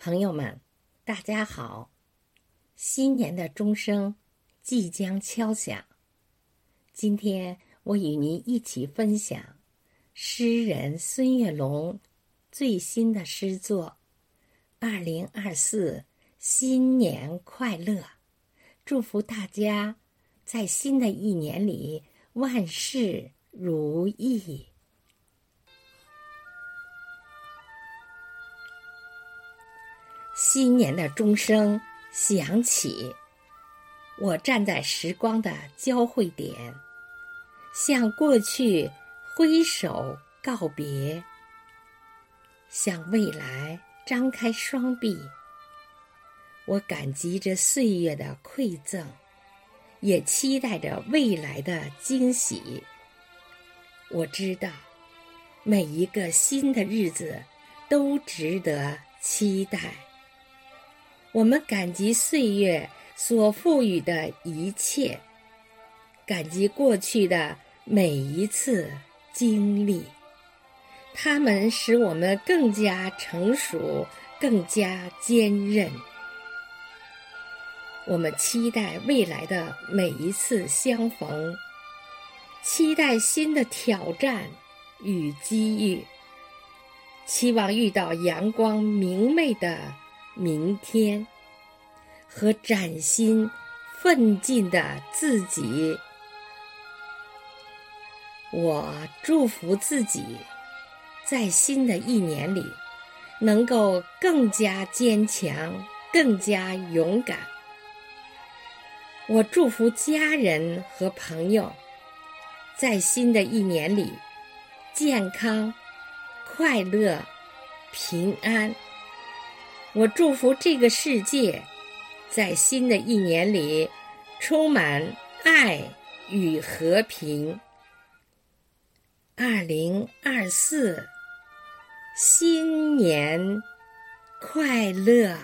朋友们，大家好！新年的钟声即将敲响。今天我与您一起分享诗人孙月龙最新的诗作《二零二四新年快乐》，祝福大家在新的一年里万事如意。新年的钟声响起，我站在时光的交汇点，向过去挥手告别，向未来张开双臂。我感激着岁月的馈赠，也期待着未来的惊喜。我知道，每一个新的日子都值得期待。我们感激岁月所赋予的一切，感激过去的每一次经历，它们使我们更加成熟，更加坚韧。我们期待未来的每一次相逢，期待新的挑战与机遇，期望遇到阳光明媚的。明天，和崭新、奋进的自己，我祝福自己，在新的一年里，能够更加坚强，更加勇敢。我祝福家人和朋友，在新的一年里，健康、快乐、平安。我祝福这个世界，在新的一年里充满爱与和平。二零二四，新年快乐！